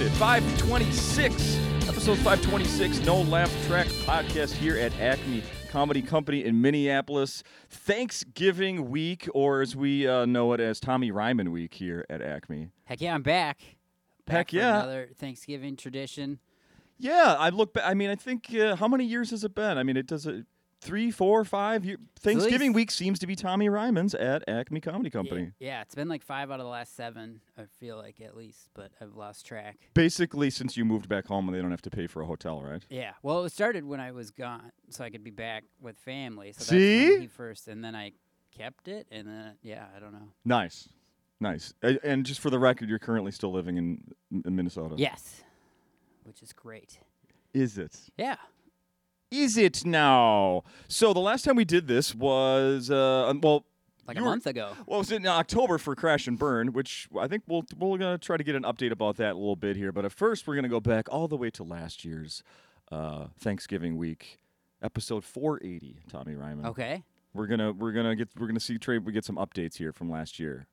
is it? 526. Episode 526, No Laugh Track podcast here at Acme Comedy Company in Minneapolis. Thanksgiving week, or as we uh, know it as Tommy Ryman week here at Acme. Heck yeah, I'm back. Back Heck yeah. Another Thanksgiving tradition. Yeah, I look back. I mean, I think, uh, how many years has it been? I mean, it does it. Three, four, five. Thanksgiving week seems to be Tommy Ryman's at Acme Comedy Company. Yeah, yeah, it's been like five out of the last seven. I feel like at least, but I've lost track. Basically, since you moved back home and they don't have to pay for a hotel, right? Yeah. Well, it started when I was gone, so I could be back with family. So See? that's first, and then I kept it, and then yeah, I don't know. Nice, nice. A- And just for the record, you're currently still living in, in Minnesota. Yes, which is great. Is it? Yeah. Is it now? So the last time we did this was uh well Like a were- month ago. Well, it was in October for Crash and Burn, which I think we'll we're gonna try to get an update about that a little bit here. But at first, we're gonna go back all the way to last year's uh, Thanksgiving week, episode 480. Tommy Ryman. Okay. We're gonna we're gonna get we're gonna see trade we get some updates here from last year.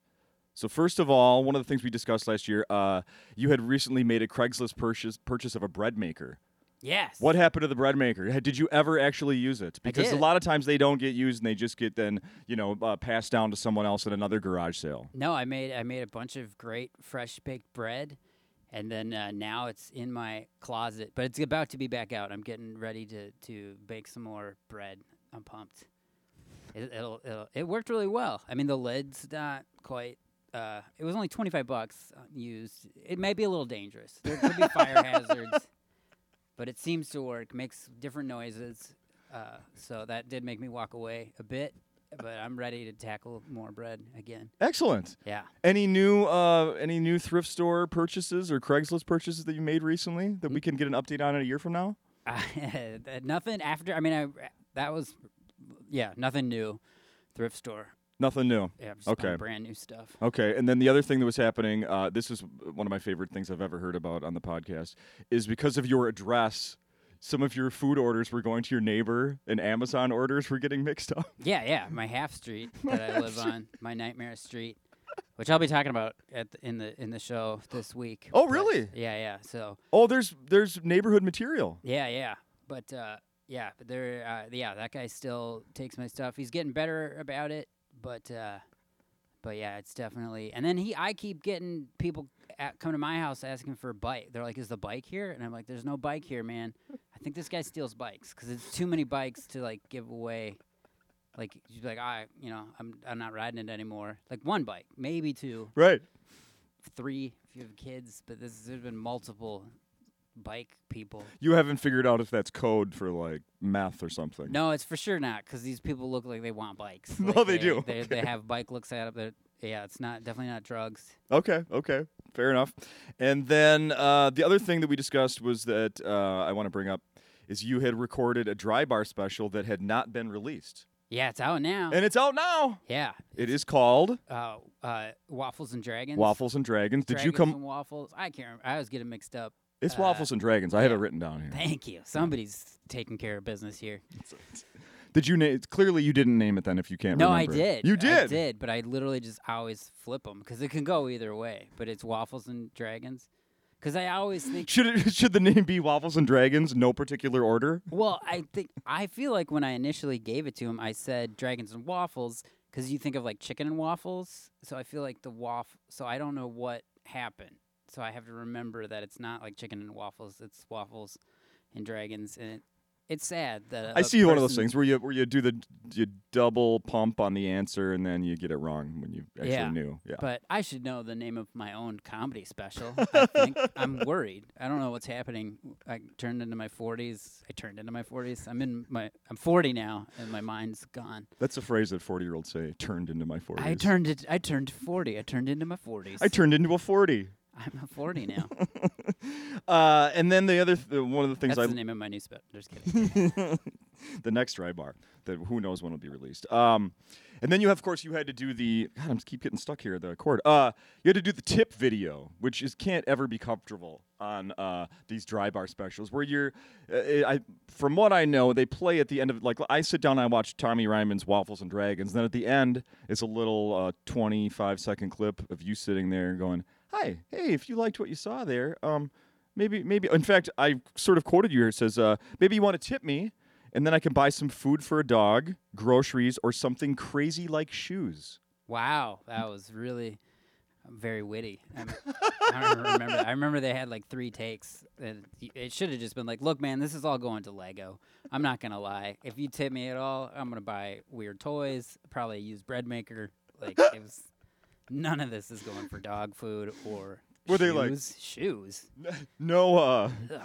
So first of all, one of the things we discussed last year, uh, you had recently made a Craigslist purchase purchase of a bread maker. Yes. What happened to the bread maker? Did you ever actually use it? Because a lot of times they don't get used and they just get then you know uh, passed down to someone else at another garage sale. No, I made I made a bunch of great fresh baked bread, and then uh, now it's in my closet. But it's about to be back out. I'm getting ready to to bake some more bread. I'm pumped. It, it'll, it'll it worked really well. I mean, the lid's not quite. Uh, it was only 25 bucks uh, used. It may be a little dangerous. There could be fire hazards, but it seems to work. Makes different noises. Uh, so that did make me walk away a bit, but I'm ready to tackle more bread again. Excellent. Yeah. Any new uh, any new thrift store purchases or Craigslist purchases that you made recently that we can get an update on in a year from now? Uh, nothing after. I mean, I that was yeah, nothing new. Thrift store. Nothing new. Yeah, just Okay. brand new stuff. Okay, and then the other thing that was happening, uh, this is one of my favorite things I've ever heard about on the podcast, is because of your address, some of your food orders were going to your neighbor, and Amazon orders were getting mixed up. Yeah, yeah, my half street that I live on, my nightmare street, which I'll be talking about at the, in the in the show this week. Oh, But- really? Yeah, yeah. So Oh, there's there's neighborhood material. yeah, yeah. But uh, yeah, but there, uh, yeah, that guy still takes my stuff. He's getting better about it, but uh, but yeah, it's definitely. And then he, I keep getting people at, come to my house asking for a bike. They're like, "Is the bike here?" And I'm like, "There's no bike here, man. I think this guy steals bikes because it's too many bikes to like give away." Like you'd be like, "I, you know, I'm I'm not riding it anymore." Like one bike, maybe two, Right. three if you have kids, but this there's been multiple bike people. You haven't figured out if that's code for like math or something. No, it's for sure not because these people look like they want bikes. No, Like, they do. They, they have bike looks at up. They're- Yeah, it's not definitely not drugs. Okay, okay, fair enough. And then uh, the other thing that we discussed was that uh, I want to bring up is you had recorded a dry bar special that had not been released, Yeah, it's out now. and it's out now. yeah, It is called uh, uh, waffles and dragons. Waffles and Dragons. Did you come? and waffles? I can't. remember. I always get it mixed up. It's uh, Waffles and Dragons. I have it written down here. Thank you. Somebody's taking care of business here. Did you name? Clearly, you didn't name it then. If you can't no, I did. You did. I did. but I literally just always flip them because it can go either way. But it's waffles and dragons. Because I always think Should it? Should the name be Waffles and Dragons? No particular order. Well, I think I feel like when I initially gave it to him, I said dragons and waffles because you think of like chicken and waffles. So I feel like the waff. So I don't know what happened. So I have to remember that it's not like chicken and waffles. It's waffles and dragons, and it, it's sad that I see one of those things where you where you do the you double pump on the answer and then you get it wrong when you actually Yeah, knew. Yeah. But I should know the name of my own comedy special. I think I'm worried. I don't know what's happening. I turned into my 40s. I turned into my 40s. I'm in my. I'm 40 now, and my mind's gone. That's a phrase that forty year olds say. Turned into my forties. I turned it. I turned 40. I turned into my 40s. I turned into a forty. I'm a 40 now. Uh, and then the other th- one of the things That's I the name of my new special. Just kidding. the next dry bar that who knows when it'll be released. Um, and then you have, of course, you had to do the. God, I'm keep getting stuck here the cord. Uh, you had to do the tip video, which is can't ever be comfortable on uh, these dry bar specials, where you're. Uh, I, from what I know, they play at the end of like I sit down and I watch Tommy Ryman's Waffles and Dragons. And then at the end is a little uh, 25 second clip of you sitting there going. "Hi, hey, if you liked what you saw there, um, maybe, maybe." In fact, I sort of quoted you here. It says, uh, "Maybe you want to tip me, and then I can buy some food for a dog, groceries, or something crazy like shoes." Wow, that was really very witty. I, mean, I don't remember. I remember they had like three takes. And it should have just been like, "Look, man, this is all going to Lego. I'm not gonna lie. If you tip me at all, I'm gonna buy weird toys. Probably a used bread maker. Like it was. None of this is going for dog food or Were shoes. they like- shoes? No, uh, Ugh.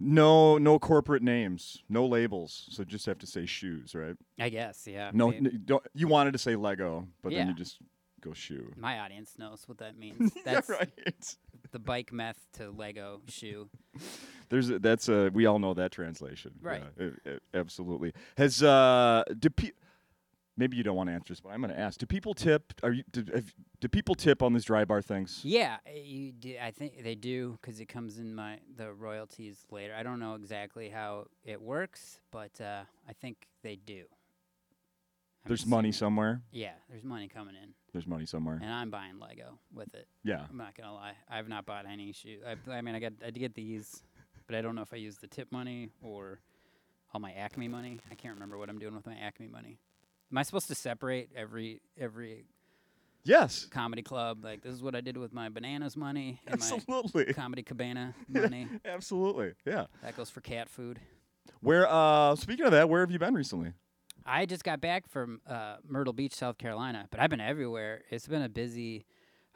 no, no corporate names, no labels. So just have to say shoes, right? I guess, yeah. No, n- don't, you wanted to say Lego, but then you just go shoe. my audience knows what that means. yeah, That's right. the bike meth to Lego shoe. There's a, that's a we all know that translation. Right. Yeah, a- a- absolutely. Has uh do pe- maybe you don't want to answer this, but I'm going to ask. Do people tip? Are you do, do people tip on these dry bar things? Yeah, uh, you do, I think they do because it comes in my the royalties later. I don't know exactly how it works, but uh, I think they do. I'm There's money somewhere. Yeah, there's money coming in, There's money somewhere. and I'm buying Lego with it. Yeah. I'm not gonna lie. I've not bought any shoes. I, I mean, I got I did get these, but I don't know if I use the tip money or all my Acme money. I can't remember what I'm doing with my Acme money. Am I supposed to separate every every Yes. comedy club? Like this is what I did with my bananas money and my Absolutely. comedy cabana money. Absolutely. Yeah. That goes for cat food. Where uh speaking of that, where have you been recently? I just got back from uh, Myrtle Beach, South Carolina, but I've been everywhere. It's been a busy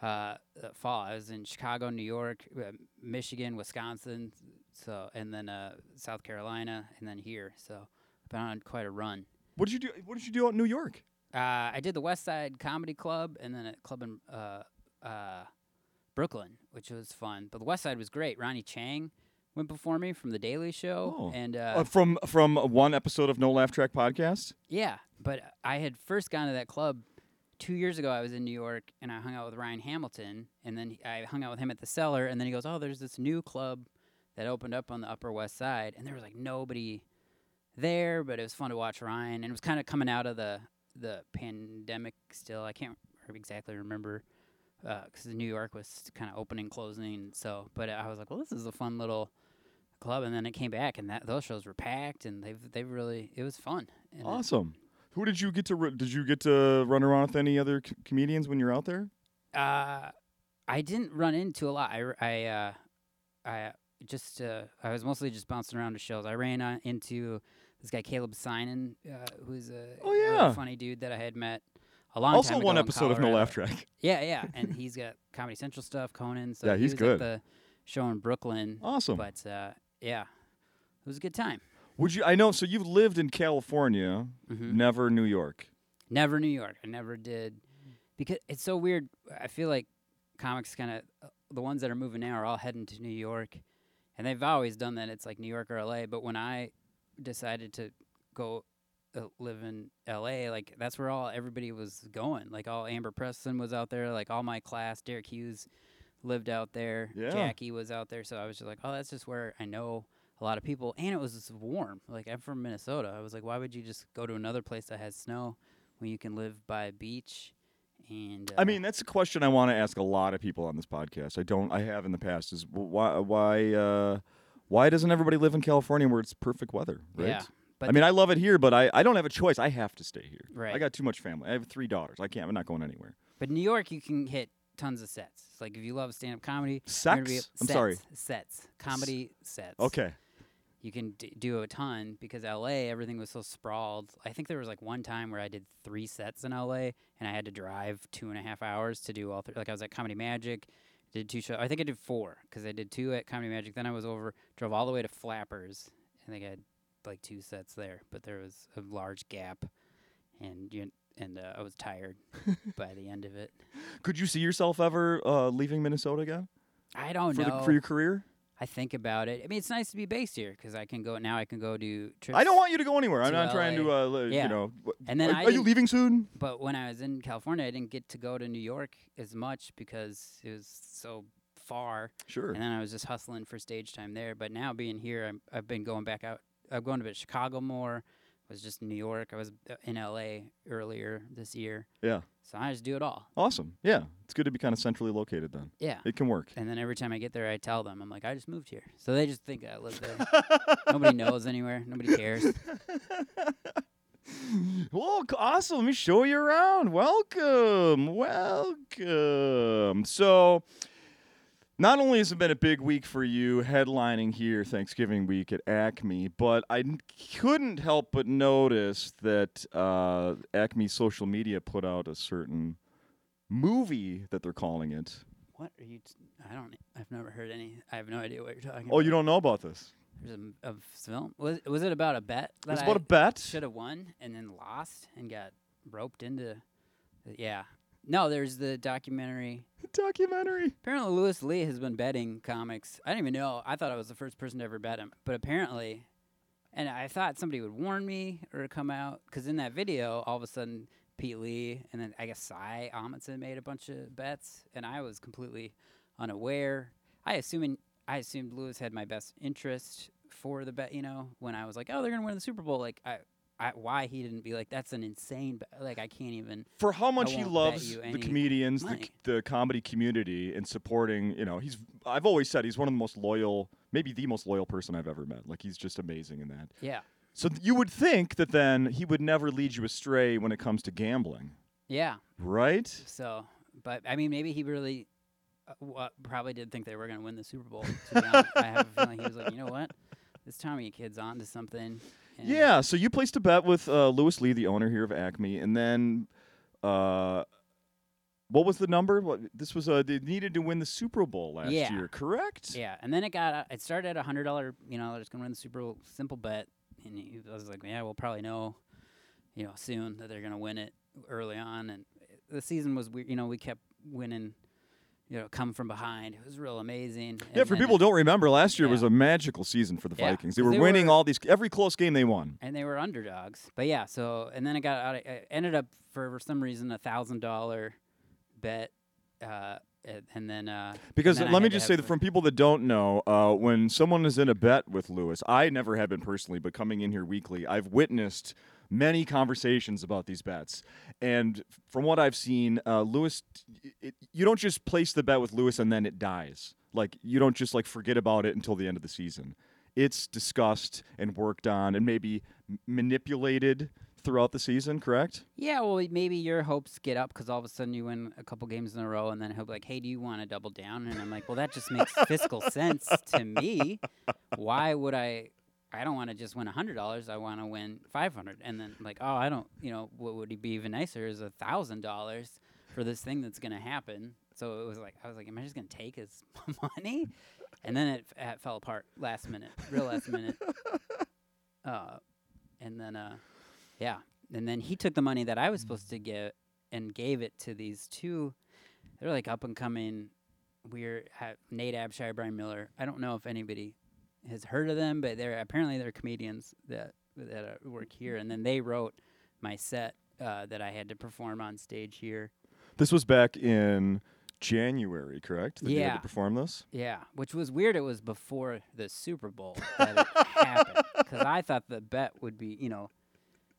uh, uh, fall. I was in Chicago, New York, uh, Michigan, Wisconsin, so and then uh, South Carolina, and then here. So I've been on quite a run. What did you do? What did you do out in New York? Uh, I did the West Side Comedy Club and then a club in uh, uh, Brooklyn, which was fun. But the West Side was great. Ronny Chieng went before me from The Daily Show, Oh. and uh, Uh, from from one episode of No Laugh Track podcast. Yeah, but I had first gone to that club two years ago. I was in New York and I hung out with Ryan Hamilton, and then he- I hung out with him at the cellar, and then he goes, "Oh, there's this new club that opened up on the Upper West Side," and there was like nobody there, but it was fun to watch Ryan, and it was kind of coming out of the the pandemic still. I can't exactly remember because New York was kind of opening, closing. So, but I was like, well, this is a fun little club, and then it came back, and that those shows were packed, and they've they've really it was fun. And Awesome. Who did you get to? Did you get to run around with any other c- comedians when you're out there? Uh, I didn't run into a lot. I, I, uh, I just, uh, I was mostly just bouncing around to shows. I ran uh, into this guy Caleb Synan, uh, who's a Oh, really funny dude that I had met a long also, time ago Also, one episode of No Laugh Track. Yeah, yeah, and he's got Comedy Central stuff, Conan. So Yeah, he he's was good. The show in Brooklyn, Awesome. but uh, yeah, it was a good time. Would you? I know. So you've lived in California, hmm never New York. Never New York. I never did because it's so weird. I feel like comics kind of the ones that are moving now are all heading to New York, and they've always done that. It's like New York or L.A. But when I decided to go uh, live in L.A., like that's where all everybody was going. Like all Amber Preston was out there. Like all my class, Derek Hughes lived out there. Yeah. Jackie was out there. So I was just like, oh, that's just where I know a lot of people, and it was warm. Like I'm from Minnesota. I was like, why would you just go to another place that has snow when you can live by a beach? And uh, I mean, that's a question I want to ask a lot of people on this podcast. I don't. I have in the past. Is why? Why? Uh, why doesn't everybody live in California where it's perfect weather? Right. yeah, but I mean, I love it here, but I, I don't have a choice. I have to stay here. Right. I got too much family. I have three daughters. I can't. I'm not going anywhere. but New York, you can hit tons of sets. It's like if you love stand-up comedy, you're Sex. gonna be I'm sets, sorry. sets, comedy sets. Okay. you can d- do a ton because LA everything was so sprawled. I think there was like one time where I did three sets in LA and I had to drive two and a half hours to do all three. Like I was at Comedy Magic, did two shows. I think I did four because I did two at Comedy Magic. Then I was over, drove all the way to Flappers. I think I had like two sets there, but there was a large gap, and you and uh, I was tired by the end of it. Could you see yourself ever uh, leaving Minnesota again I don't for know. the for your career? I think about it. I mean, it's nice to be based here because I can go now. I can go to. trips. I don't want you to go anywhere. I'm to not trying to. Uh, li- Yeah. You know. And then are, I are you leaving soon? But when I was in California, I didn't get to go to New York as much because it was so far. Sure. And then I was just hustling for stage time there. But now being here, I'm, I've been going back out. I've gone to Chicago more. Was just in New York. I was uh, in LA earlier this year. Yeah. So I just do it all. Awesome. Yeah, it's good to be kind of centrally located then. Yeah. It can work. And then every time I get there, I tell them, I'm like, I just moved here. So they just think I live there. Nobody knows anywhere. Nobody cares. Well, awesome. Let me show you around. Welcome. Welcome. So, not only has it been a big week for you headlining here Thanksgiving week at Acme, but I couldn't help but notice that uh, Acme social media put out a certain movie that they're calling it. What are you? T- I don't. I've never heard any. I have no idea what you're talking about. Oh, about. you don't know about this? There's a, a film. Was was it about a bet that It's about a bet. should have won and then lost and got roped into? Yeah. No, there's the documentary. Documentary. Apparently, Louis Lee has been betting comics. I didn't even know. I thought I was the first person to ever bet him, but apparently, and I thought somebody would warn me or come out because in that video, all of a sudden, Pete Lee and then I guess Cy Amundson made a bunch of bets, and I was completely unaware. I assuming I assumed Louis had my best interest for the bet. You know, when I was like, oh, they're gonna win the Super Bowl, like I. I, why he didn't be like that's an insane like I can't even for how much he loves the comedians, the, money. the comedy community, and supporting. You know, he's. I've always said he's one of the most loyal, maybe the most loyal person I've ever met. Like he's just amazing in that. yeah So th- you would think that then he would never lead you astray when it comes to gambling, yeah right? So, but I mean, maybe he really uh, wa probably did think they were going to win the Super Bowl. To be honest, I have a feeling he was like, you know what, this Tommy kid's on to something. And Yeah. So you placed a bet with uh, Louis Lee, the owner here of Acme, and then. Uh, what was the number? What, this was uh, they needed to win the Super Bowl last Yeah. year, correct? Yeah, and then it got uh, it started at a hundred dollar. You know, they're just going to win the Super Bowl. Simple bet, and I was like, yeah, we'll probably know, you know, soon that they're going to win it early on. And the season was weird. You know, we kept winning. You know, come from behind. It was real amazing. Yeah, and for people who don't remember, last year was a magical season for the Yeah, Vikings. They were they winning were- all these every close game they won. and they were underdogs. But yeah, so and then I got out. Ended up for some reason a thousand dollar bet, uh, and, and then uh, Because then let me just say that from people that don't know, uh, when someone is in a bet with Louis, I never have been personally, but coming in here weekly, I've witnessed many conversations about these bets. And from what I've seen, uh, Louis, it, you don't just place the bet with Louis and then it dies. Like you don't just like forget about it until the end of the season. It's discussed and worked on and maybe manipulated throughout the season. Correct? yeah, well maybe your hopes get up because all of a sudden you win a couple games in a row, and then he'll be like, "Hey, do you want to double down?" And I'm like, "Well, that just makes fiscal sense to me. Why would I?" I don't want to just win a hundred dollars. I want to win five hundred, and then like, oh, I don't. You know, what would be even nicer is a thousand dollars for this thing that's gonna happen. So it was like, I was like, am I just gonna take his money? And then it, f- it fell apart last minute, real last minute. Uh, and then uh, yeah, and then he took the money that I was supposed to get and gave it to these two. They're like up and coming. We're ha- Nate Abshire, Brian Miller. I don't know if anybody has heard of them, but they're apparently they're comedians that that uh, work here. And then they wrote my set uh, that I had to perform on stage here. This was back in January, correct? That you had Yeah. to perform this. Yeah, which was weird. It was before the Super Bowl that it happened because I thought the bet would be, you know,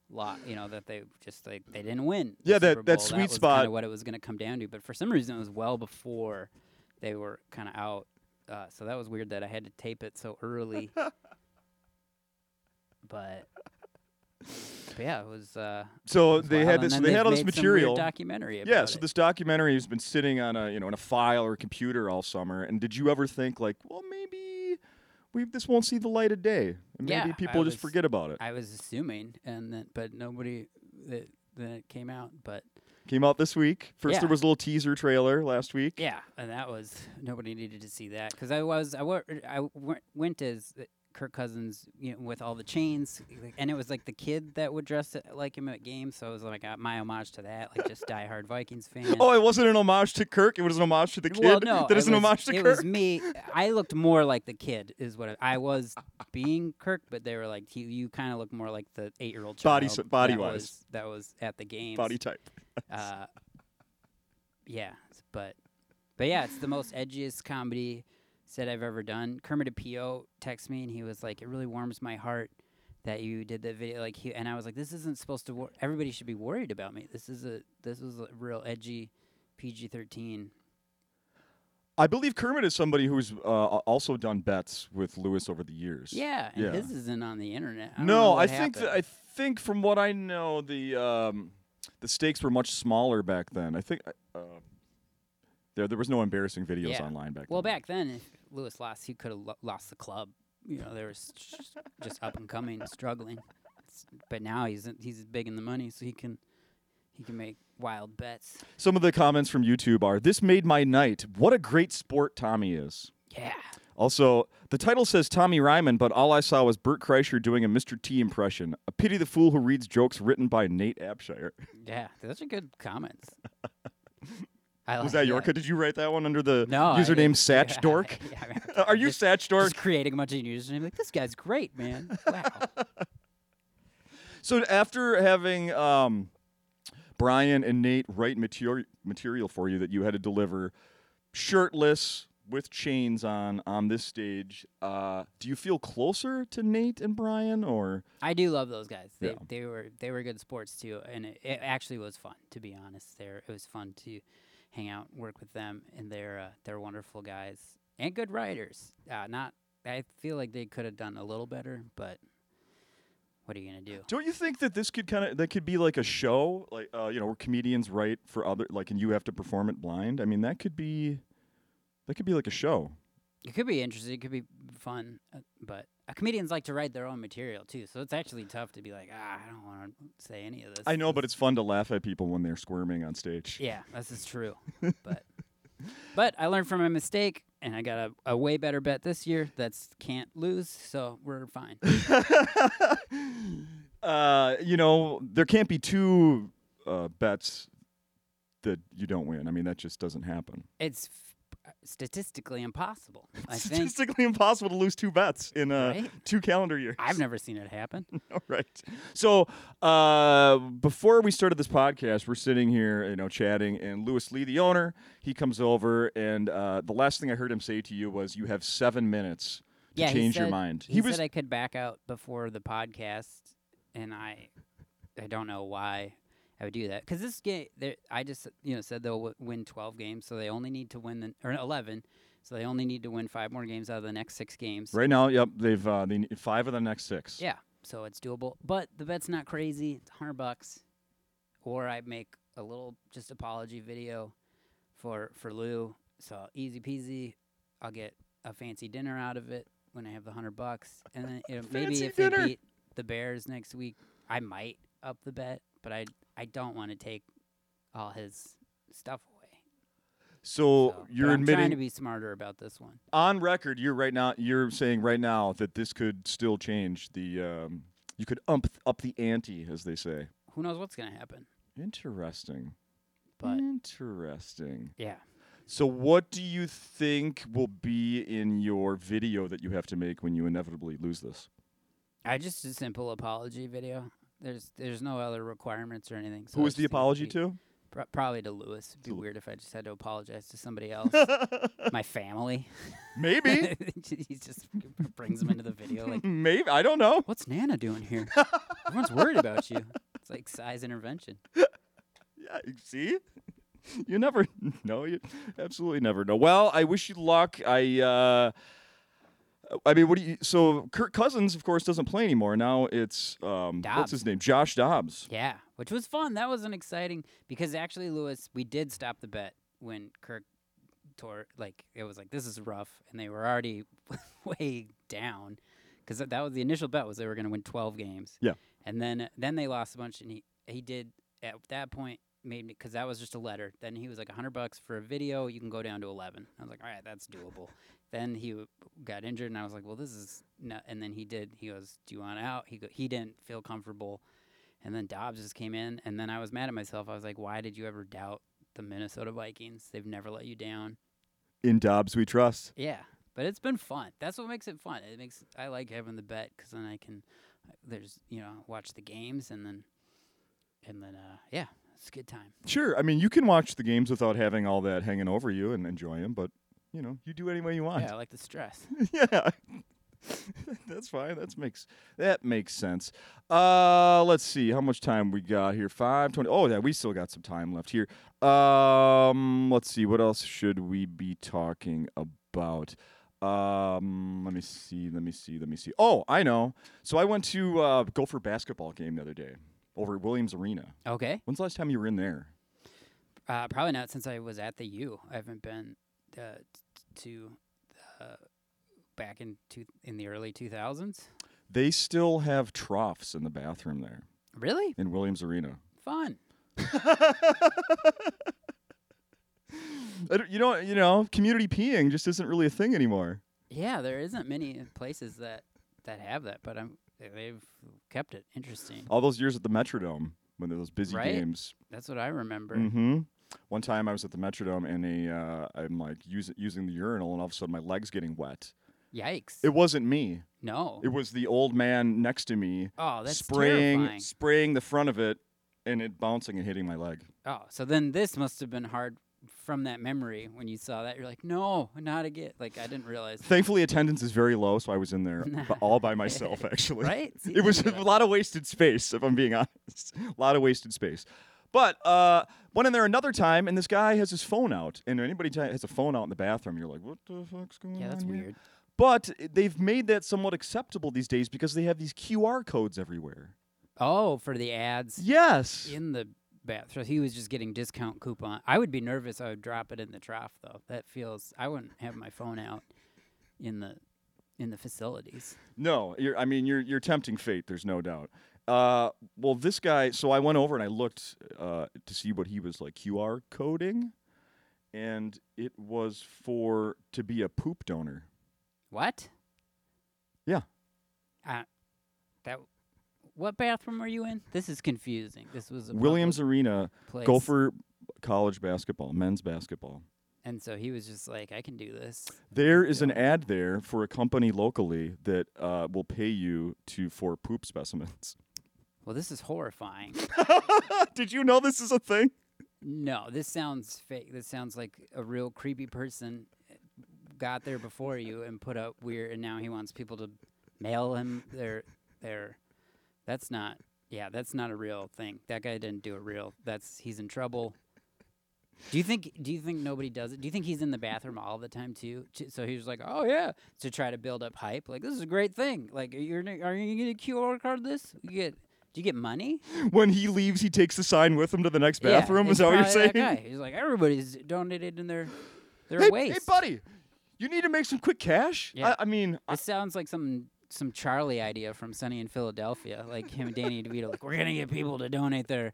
lot, you know, that they just like they didn't win. the Yeah, that- Super that Bowl. sweet was spot- Kinda what it was going to come down to, but for some reason it was well before they were kind of out. Uh, so that was weird that I had to tape it so early. but, but yeah, it was. Uh, So it was they had this. They had all this made some weird material. documentary. Yeah, so it. this documentary has been sitting on a you know in a file or a computer all summer. And did you ever think like, well, maybe we this won't see the light of day, and maybe Yeah, I people just was- forget about it? I was assuming, and then but nobody that that came out, but. Came out this week. First, Yeah. there was a little teaser trailer last week. Yeah, and that was nobody needed to see that because I was I, wa- I w- went as Kirk Cousins you know, with all the chains, and it was like the kid that would dress like him at games. So it was like uh, my homage to that, like just diehard Vikings fan. Oh, it wasn't an homage to Kirk. It was an homage to the kid. well, no, that is an was, homage to it Kirk. It was me. I looked more like the kid, is what I, I was being Kirk, but they were like, you, you kind of look more like the eight-year-old child. Body body that wise. was, that was at the game. Body type. Uh, yeah, but but yeah, it's the most edgiest comedy set I've ever done. Kermit Apio texted me and he was like, "It really warms my heart that you did the video like he and I was like, this isn't supposed to. Wor- Everybody should be worried about me. This is a this was a real edgy PG thirteen. I believe Kermit is somebody who's uh, also done bets with Louis over the years. Yeah, and Yeah. his isn't on the internet. I No, I what think th- I think from what I know, the um, the stakes were much smaller back then. I think uh, there there was no embarrassing videos Yeah. online back then. well, then. back then, if Louis lost, he could have lo- lost the club. You know, there was just, just up and coming, struggling. It's- but now he's he's big in the money, so he can he can make wild bets. Some of the comments from YouTube are, "This made my night. What a great sport Tommy is." Yeah. Also, the title says Tommy Ryman, but all I saw was Bert Kreischer doing a Mr. T impression. A pity the fool who reads jokes written by Nate Abshire. Yeah, those are good comments. I Was like- that yeah. Yorka? Did you write that one under the No, username Satch Dork? yeah, I- Are you just, Satch Dork? just creating a bunch of username? Like this guy's great, man. Wow. So after having um, Brian and Nate write material material for you that you had to deliver, shirtless with chains on on this stage, uh, do you feel closer to Nate and Brian, or I do love those guys. They Yeah. they were they were good sports too, and it, it actually was fun to be honest. There it was fun to hang out, and work with them, and they're uh, they're wonderful guys and good writers. Uh, not I feel like they could have done a little better, but what are you gonna do? don't you think that this could kind of that could be like a show, like uh, you know, where comedians write for other, like, and you have to perform it blind? I mean, that could be that could be like a show. It could be interesting. It could be fun, uh, but uh, comedians like to write their own material too. So it's actually tough to be like, ah, I don't want to say any of this. I know, but it's fun to laugh at people when they're squirming on stage. Yeah, this is true. but but I learned from my mistake, and I got a, a way better bet this year. That's can't lose, so we're fine. uh, you know, there can't be two uh, bets that you don't win. I mean, that just doesn't happen. It's statistically impossible. I think. Statistically impossible to lose two bets in uh, Right? two calendar years. I've never seen it happen. All right. So uh, before we started this podcast, we're sitting here, you know, chatting, and Louis Lee, the owner, he comes over, and uh, the last thing I heard him say to you was, "You have seven minutes to yeah, he change your said- mind." He, was said I could back out before the podcast, and I, I don't know why I would do that because this game, there- I just you know said they'll w- win twelve games, so they only need to win the or eleven, so they only need to win five more games out of the next six games. right now. Yep, they've uh, they need five of the next six. Yeah, so it's doable, but the bet's not crazy. It's hundred bucks, or I make a little just apology video for for Lou. So easy peasy. I'll get a fancy dinner out of it when I have the hundred bucks, and then you know, maybe if dinner. they beat the Bears next week, I might up the bet, but I I don't want to take all his stuff away. So, So- you're I'm trying admitting to be smarter about this one. on record, you're right now. You're saying right now that this could still change the. Um, you could ump up the ante, as they say. Who knows what's gonna happen? Interesting. But Interesting. yeah, So, what do you think will be in your video that you have to make when you inevitably lose this? I just a simple apology video. There's there's no other requirements or anything. So Who was the apology to? Pro- probably to Louis. It'd be Lu- weird if I just had to apologize to somebody else. My family. Maybe. he just brings them into the video like, Maybe. I don't know. "What's Nana doing here? Everyone's worried about you." It's like size intervention. Yeah, you see? You never know. You absolutely never know. Well, I wish you luck. I uh I mean, what do you so Kirk Cousins of course doesn't play anymore. Now it's um what's his name? Josh Dobbs. Yeah, which was fun. That was an exciting because actually Louis, we did stop the bet when Kirk tore. Like it was like this is rough, and they were already way down because that was the initial bet was they were going to win twelve games. Yeah. and then then they lost a bunch, and he he did at that point made me because that was just a letter. Then he was like hundred bucks for a video. You can go down to eleven. I was like, all right, that's doable. then he w- got injured, and I was like, well, this is not. And then he did. He goes, do you want out? He go, he didn't feel comfortable. And then Dobbs just came in, and then I was mad at myself. I was like, why did you ever doubt the Minnesota Vikings? They've never let you down. In Dobbs we trust. Yeah, but it's been fun. That's what makes it fun. It makes I like having the bet because then I can, there's you know watch the games and then, and then uh yeah, it's a good time. Sure. I mean, you can watch the games without having all that hanging over you and enjoy them, but you know, you do any way you want. Yeah, I like the stress. yeah. That's fine. That makes that makes sense. Uh, let's see how much time we got here. Five twenty. Oh, yeah, we still got some time left here. Um, let's see. What else should we be talking about? Um, let me see. Let me see. Let me see. Oh, I know. So I went to uh, Gopher basketball game the other day over at Williams Arena. Okay. When's the last time you were in there? Uh, probably not since I was at the U. I haven't been uh, to uh, back in two, in the early 2000s. They still have troughs in the bathroom there Really in Williams Arena. fun. You know, you know, community peeing just isn't really a thing anymore. Yeah, there isn't many places that that have that, but I'm they've kept it interesting. All those years at the Metrodome when there were those busy Right. games. That's what I remember. Mm-hmm. One time I was at the Metrodome and a, uh, I'm like using using the urinal and all of a sudden my legs getting wet. Yikes! It wasn't me. no. It was the old man next to me oh, that's spraying terrifying. spraying the front of it and it bouncing and hitting my leg. Oh, so then this must have been hard from that memory when you saw that. You're like, no, not again. Like I didn't realize. Thankfully attendance is very low, so I was in there b- all by myself actually. Right? See, It was a lot of wasted space, if I'm being honest. a lot of wasted space. But uh, went in there another time, and this guy has his phone out. And anybody t- has a phone out in the bathroom, you're like, what the fuck's going on? Yeah, on that's here? weird. But they've made that somewhat acceptable these days because they have these QR codes everywhere. Oh, for the ads Yes. in the bath. So he was just getting discount coupon. I would be nervous. I would drop it in the trough though. That feels. I wouldn't have my phone out in the in the facilities. No, you're, I mean you're you're tempting fate. There's no doubt. Uh, well, this guy. So I went over and I looked uh, to see what he was like QR coding, and it was for to be a poop donor. What? Yeah. Uh, that. What bathroom were you in? This is confusing. This was a Williams Arena, public place. Gopher College basketball, men's basketball. And so he was just like, I can do this. There is an ad there for a company locally that uh, will pay you to for poop specimens. Well, this is horrifying. Did you know this is a thing? No, this sounds fake. This sounds like a real creepy person got there before you and put up weird, and now he wants people to mail him their their. That's not. Yeah, that's not a real thing. That guy didn't do a real. That's he's in trouble. Do you think? Do you think nobody does it? Do you think he's in the bathroom all the time too? So he was like, "Oh yeah," to try to build up hype. Like this is a great thing. Like you're are you gonna get a QR card this? You get. Do you get money? When he leaves, he takes the sign with him to the next bathroom. it's is that what you're saying? that guy. He's like everybody's donated in their their Hey, waste. hey, buddy, you need to make some quick cash. Yeah. I, I mean, I, This sounds like some some Charlie idea from Sunny in Philadelphia, like him and Danny DeVito. Like we're gonna get people to donate their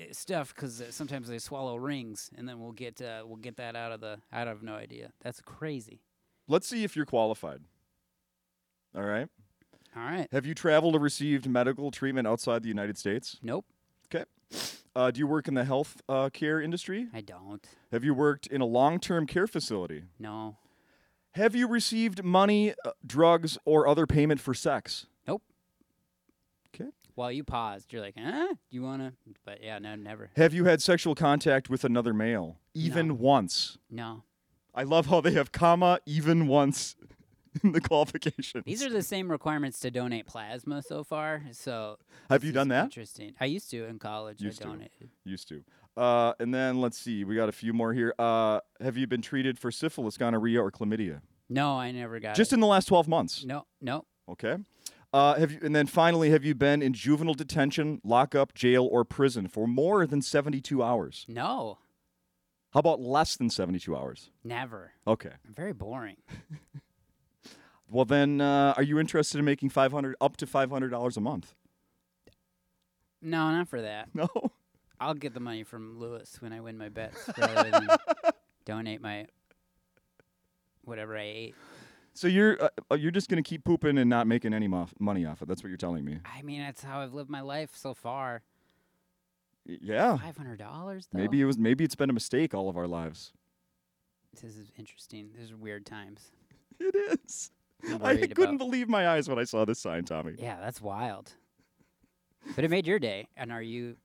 uh, stuff because uh, sometimes they swallow rings, and then we'll get uh, we'll get that out of the. I have no idea. That's crazy. let's see if you're qualified. All right. All right. Have you traveled or received medical treatment outside the United States? Nope, Okay. Uh, do you work in the health uh, care industry? I don't. Have you worked in a long-term care facility? No. Have you received money, uh, drugs, or other payment for sex? Nope. 'Kay. While you paused, you're like, huh? Do you wanna? But yeah, no, never. Have you had sexual contact with another male, even No. once? No. I love how they have comma even once in the qualifications. These are the same requirements to donate plasma so far. So have this you is done that? Interesting. I used to in college. Used I to. donated. Used to. Uh, and then let's see, we got a few more here. Uh, have you been treated for syphilis, gonorrhea, or chlamydia? No, I never got Just it. in the last 12 months. no, no. Okay. Uh, have you? And then finally, have you been in juvenile detention, lockup, jail, or prison for more than 72 hours? No, How about less than 72 hours? never. Okay. Very boring. Well, then, uh, are you interested in making 500 up to $500 a month? No, not for that. No. I'll get the money from Louis when I win my bets rather than donate my whatever I ate. So you're uh, uh, you're just gonna keep pooping and not making any mof- money off it. That's what you're telling me. I mean, that's how I've lived my life so far. Y- Yeah. Five hundred dollars. Maybe it was. Maybe it's been a mistake all of our lives. this is interesting. These are weird times. It is. I'm I worried couldn't about- believe my eyes when I saw this sign, Tommy. Yeah, that's wild. But it made your day. And are you?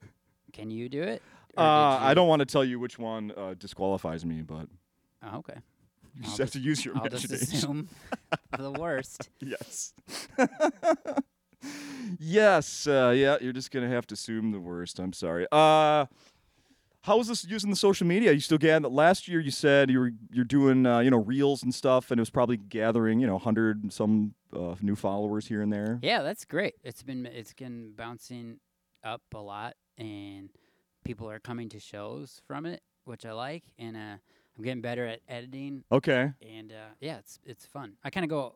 Can you do it? Or did Uh, I you- don't want to tell you which one uh, disqualifies me, but Oh, okay. You I'll just have to use your I'll just imagination. assume the worst. Yes. yes. Uh, yeah, you're just gonna have to assume the worst. I'm sorry. Uh, how is this using the social media? You still gathering? Last year, you said you were you're doing uh, you know reels and stuff, and it was probably gathering you know hundred and some uh, new followers here and there. Yeah, that's great. It's been it's been bouncing up a lot, and people are coming to shows from it, which I like. And uh, I'm getting better at editing, Okay. and uh, yeah, it's it's fun. I kind of go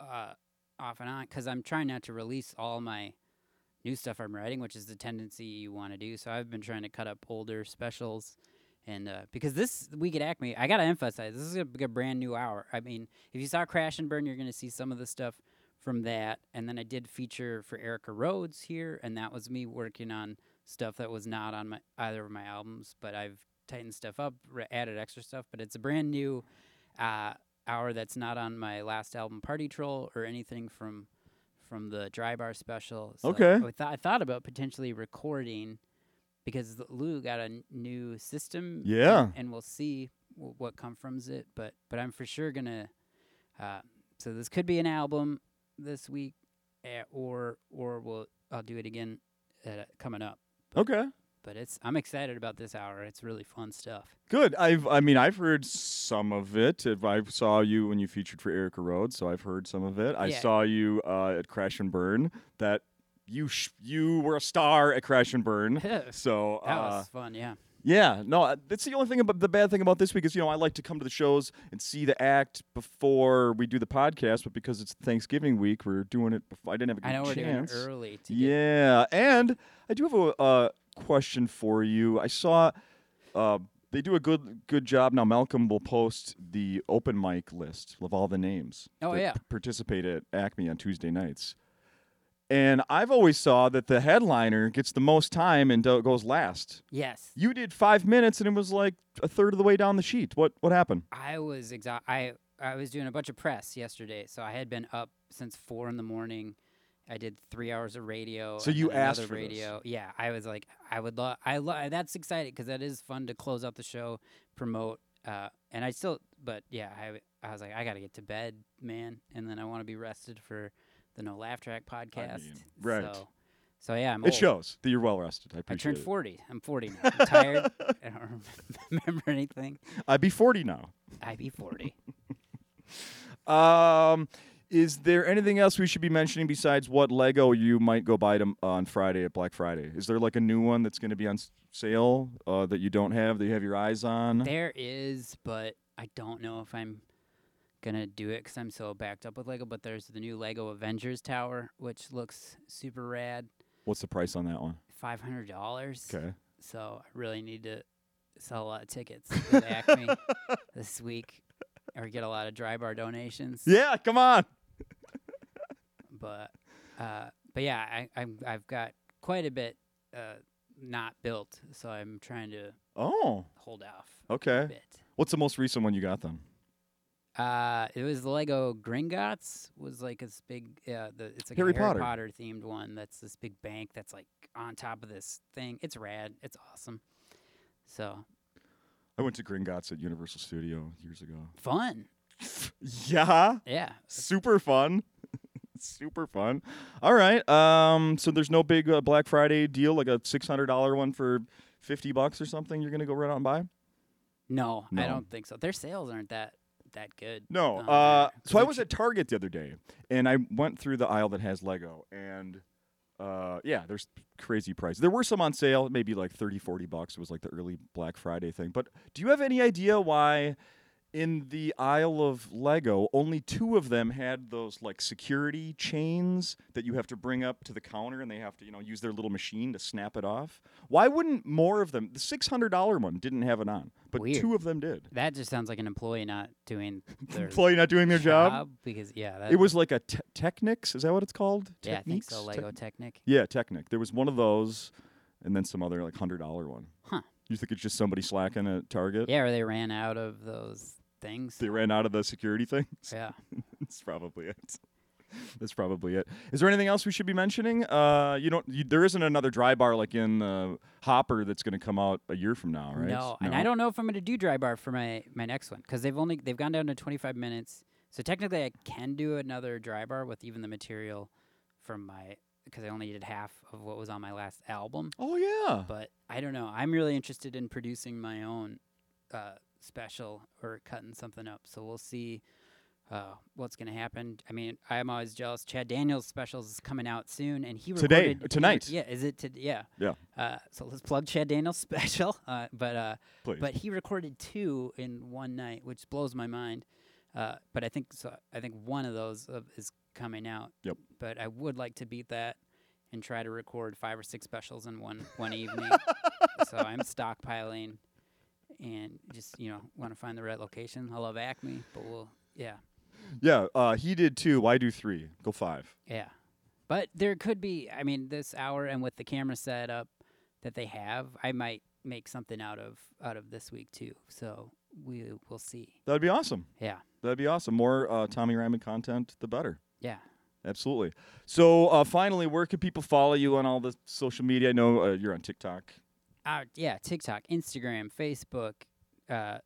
uh, off and on because I'm trying not to release all my new stuff I'm writing, which is the tendency you want to do. So I've been trying to cut up older specials. And uh, because this week at Acme, I gotta emphasize this is a, a brand new hour. I mean, if you saw Crash and Burn, you're gonna see some of the stuff from that. And then I did feature for Erica Rhodes here, and that was me working on stuff that was not on my either of my albums. But I've tightened stuff up, re- added extra stuff. But it's a brand new uh, hour that's not on my last album, Party Troll, or anything from from the Dry Bar special. So Okay. I, thought I thought about potentially recording because Lou got a n- new system. Yeah. and, we'll see w- what comes from it. But but I'm for sure gonna. Uh, so this could be an album this week, eh, or or we'll I'll do it again uh, coming up. Okay. But it's I'm excited about this hour. It's really fun stuff. Good. I've I mean I've heard some of it. If I saw you when you featured for Erica Rhodes, so I've heard some of it. I Yeah. saw you uh, at Crash and Burn. That you sh- you were a star at Crash and Burn. that So uh, was fun. Yeah. Yeah, no, uh, that's the only thing about the bad thing about this week is you know I like to come to the shows and see the act before we do the podcast, but because it's Thanksgiving week, we're doing it. Before, I didn't have a good I know we're doing chance. it early. To get, Yeah, and I do have a uh, question for you. I saw uh, they do a good good job now. Malcolm will post the open mic list of all the names Oh, yeah. p- participate at Acme on Tuesday nights. And I've always saw that the headliner gets the most time and goes last. Yes. You did five minutes and it was like a third of the way down the sheet. What what happened? I was exa- I I was doing a bunch of press yesterday, so I had been up since four in the morning. I did three hours of radio. So you asked for this? radio. Yeah, I was like, I would love. I love. That's exciting because that is fun to close out the show, promote, uh, and I still. But yeah, I I was like, I got to get to bed, man, and then I want to be rested for the No Laugh Track podcast. mean, right. So, so yeah, I'm It old. shows that you're well rested. I I appreciate turned it. 40. I'm 40 now. I'm tired. I don't remember anything. I'd be 40 now. I'd be 40. Um, is there anything else we should be mentioning besides what Lego you might go buy to, on Friday at Black Friday? Is there like a new one that's going to be on s- sale uh, that you don't have that you have your eyes on? There is, but I don't know if I'm gonna do it because I'm so backed up with Lego. But there's the new Lego Avengers Tower, which looks super rad. What's the price on that one? Five hundred dollars. Okay. So I really need to sell a lot of tickets at Acme this week, or get a lot of dry bar donations. Yeah, come on. But, uh, but yeah, I, I'm I've got quite a bit uh, not built, so I'm trying to Oh, hold off a okay. bit. What's the most recent one you got then? Uh, it was the Lego Gringotts. Was like this big. Uh, the it's like Harry a Harry Potter. Potter. themed one. That's this big bank that's like on top of this thing. It's rad. It's awesome. So I went to Gringotts at Universal Studio years ago. fun. Yeah, Yeah. super fun. super fun. All right. Um, so there's no big uh, Black Friday deal, like a six hundred dollar one for fifty bucks or something. You're gonna go right out and buy? No, No. I don't think so. Their sales aren't that that good. No. Um, Uh, so I was at Target the other day, and I went through the aisle that has Lego, and uh, yeah, there's crazy prices. There were some on sale, maybe like 30, 40 bucks. It was like the early Black Friday thing. But do you have any idea why? In the aisle of Lego, only two of them had those like security chains that you have to bring up to the counter, and they have to, you know, use their little machine to snap it off. Why wouldn't more of them? The six hundred dollar one didn't have it on, but Weird. two of them did. That just sounds like an employee not doing their Employee not doing their job. because yeah, that, It was like a te- Technics. Is that what it's called? yeah, I think so. Lego Tech- Technic. yeah, Technic. There was one of those, and then some other like hundred dollar one. Huh. You think it's just somebody slacking at Target? Yeah, or they ran out of those things. They ran out of the security things. Yeah. That's probably it. That's probably it. Is there anything else we should be mentioning? Uh, you don't. You, there isn't another dry bar like in the Hopper that's going to come out a year from now, right? No, and I don't know if I'm going to do dry bar for my my next one because they've only they've gone down to 25 minutes. So technically, I can do another dry bar with even the material from my because I only did half of what was on my last album. Oh yeah. But I don't know. I'm really interested in producing my own uh, special or cutting something up. So we'll see uh, what's going to happen. I mean, I'm always jealous. Chad Daniels' specials is coming out soon, and he Today, recorded he- tonight. yeah, is it? today? yeah. Yeah. Uh, so let's plug Chad Daniels' special. Uh, but uh, but he recorded two in one night, which blows my mind. Uh, but I think so. I think one of those uh, is coming out. Yep. But I would like to beat that and try to record five or six specials in one one evening. so I'm stockpiling and just you know want to find the right location. I love Acme, but we'll yeah yeah. Uh, he did two. Why do three? Go five. yeah. But there could be. I mean, this hour and with the camera set up that they have, I might make something out of out of this week too. So we will see. That'd be awesome. Yeah. That'd be awesome. More uh, Tommy Ryman content, the better. Yeah. Absolutely. So uh, finally, where can people follow you on all the social media? I know uh, you're on TikTok. Uh, yeah, TikTok, Instagram, Facebook, uh,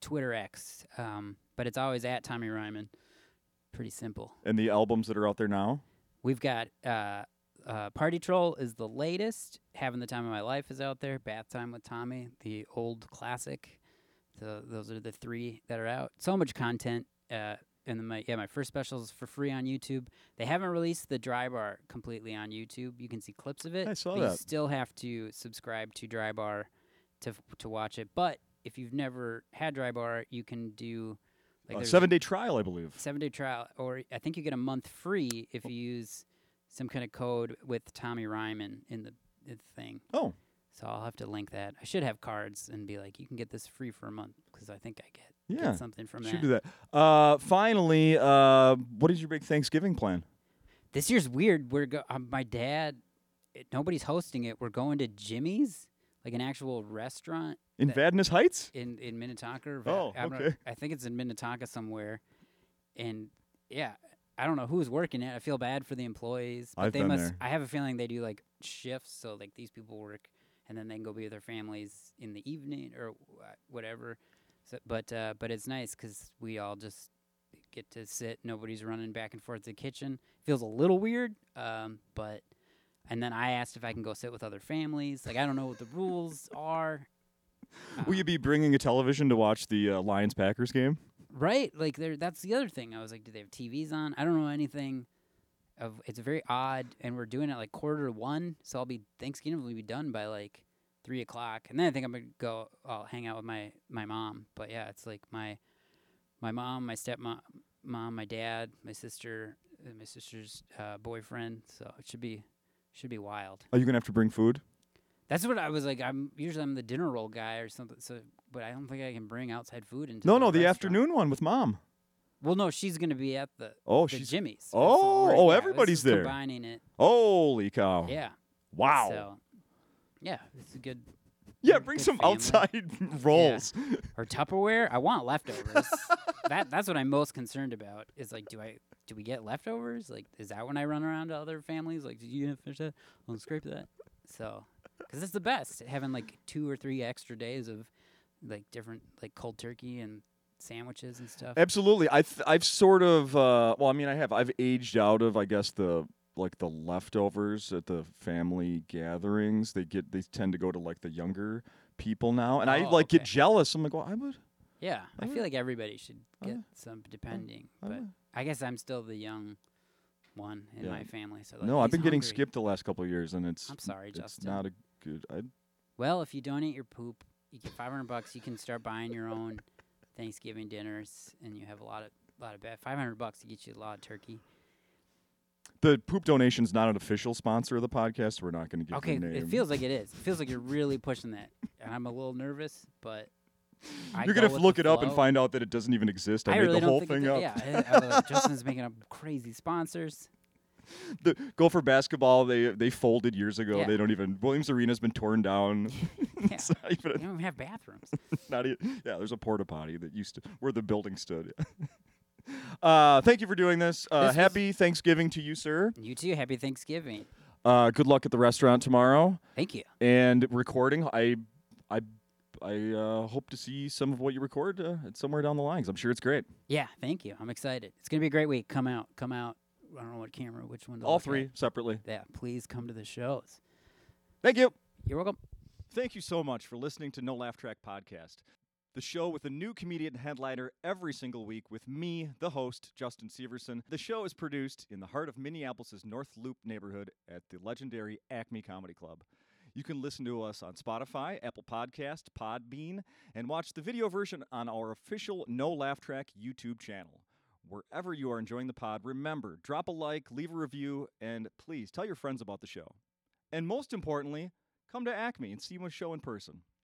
Twitter X. Um, but it's always at Tommy Ryman. Pretty simple. And the albums that are out there now. We've got uh, uh, Party Troll is the latest. Having the Time of My Life is out there. Bath Time with Tommy, the old classic. So those are the three that are out. So much content. Uh, and then my yeah, my first special is for free on YouTube. They haven't released the Dry Bar completely on YouTube. You can see clips of it. I saw but You still have to subscribe to Dry Bar to f- to watch it. But if you've never had Dry Bar, you can do like there's- seven day trial, I believe. seven day trial, or I think you get a month free if oh. you use some kind of code with Tommy Ryman in the, the thing. Oh, So I'll have to link that. I should have cards and be like, you can get this free for a month because I think I get, yeah. get something from Should that. do that. Uh, finally, uh, what is your big Thanksgiving plan? This year's weird. We're go- um, my dad. It, nobody's hosting it. We're going to Jimmy's, like an actual restaurant In Vadnais Heights? in in Minnetonka. Va- Oh, I know- okay. I think it's in Minnetonka somewhere, and yeah, I don't know who's working it. I feel bad for the employees, but I've they must. there. I have a feeling they do like shifts, so like these people work, and then they can go be with their families in the evening or whatever. So, but uh, but it's nice because we all just get to sit. Nobody's running back and forth to the kitchen. Feels a little weird, um, but. And then I asked if I can go sit with other families. Like I don't know what the rules are. Will you Um, be bringing a television to watch the uh, Lions Packers game? Right, like there. That's the other thing. I was like, do they have TVs on? I don't know anything. Of it's very odd, and we're doing it like quarter to one, so I'll be Thanksgiving will be done by like three o'clock, and then I think I'm gonna go. I'll hang out with my my mom. But yeah, it's like my my mom, my stepmom, mom, my dad, my sister, and my sister's uh, boyfriend. So it should be should be wild. Are you gonna have to bring food? That's what I was like. I'm usually I'm the dinner roll guy or something. So, but I don't think I can bring outside food into No, the no, the restaurant. afternoon one with mom. Well, no, she's gonna be at the Oh, the she's Jimmy's. Oh, oh, yeah, everybody's there. Combining it, holy cow! yeah. Wow. So, yeah, it's a good. yeah, bring good some family. outside rolls. Or Tupperware. I want leftovers. that that's what I'm most concerned about. Is like, do I do we get leftovers? Like, is that when I run around to other families? Like, did you finish that? I'll scrape that. So, because it's the best having like two or three extra days of like different like cold turkey and sandwiches and stuff. Absolutely. I th- I've sort of uh, well, I mean, I have. I've aged out of, I guess the like the leftovers at the family gatherings. They get they tend to go to like the younger people now, and I Oh, like get jealous. I'm like, well, I would. Yeah, I I feel would- like everybody should get some, depending. I But would. I guess I'm still the young one in Yeah. my family. So like, no, I've been getting skipped the last couple of years, and it's I'm sorry, it's Justin. not a good. I, well, if you donate your poop, you get 500 bucks. You can start buying your own Thanksgiving dinners, and you have a lot of a lot of bad. 500 bucks to get you a lot of turkey. The poop donation's not an official sponsor of the podcast. We're not going to give Okay, it feels like it is. It feels like you're really pushing that, and I'm a little nervous, but. I You're go gonna have with to look it up and find out that it doesn't even exist. I, I made really the whole thing up. Yeah, I, was Justin's making up crazy sponsors. the Gopher basketball they they folded years ago. Yeah. They don't even Williams Arena's been torn down. Yeah. Not even They don't even have bathrooms. not e- yeah. There's a porta potty that used to where the building stood. Uh, thank you for doing this. Uh, This was- happy Thanksgiving to you, sir. You too. Happy Thanksgiving. Uh, good luck at the restaurant tomorrow Thank you. and recording. I, I, I uh, hope to see some of what you record uh, somewhere down the lines. I'm sure it's great. Yeah, thank you. I'm excited. It's gonna be a great week. Come out. Come out. I don't know what camera, which one. To All look at. three separately. Yeah, please come to the shows. Thank you. You're welcome. Thank you so much for listening to No Laugh Track Podcast, the show with a new comedian headliner every single week with me, the host, Justin Severson. The show is produced in the heart of Minneapolis' North Loop neighborhood at the legendary Acme Comedy Club. You can listen to us on Spotify, Apple Podcast, Podbean, and watch the video version on our official No Laugh Track YouTube channel. Wherever you are enjoying the pod, remember, drop a like, leave a review, and please tell your friends about the show. And most importantly, come to Acme and see my show in person.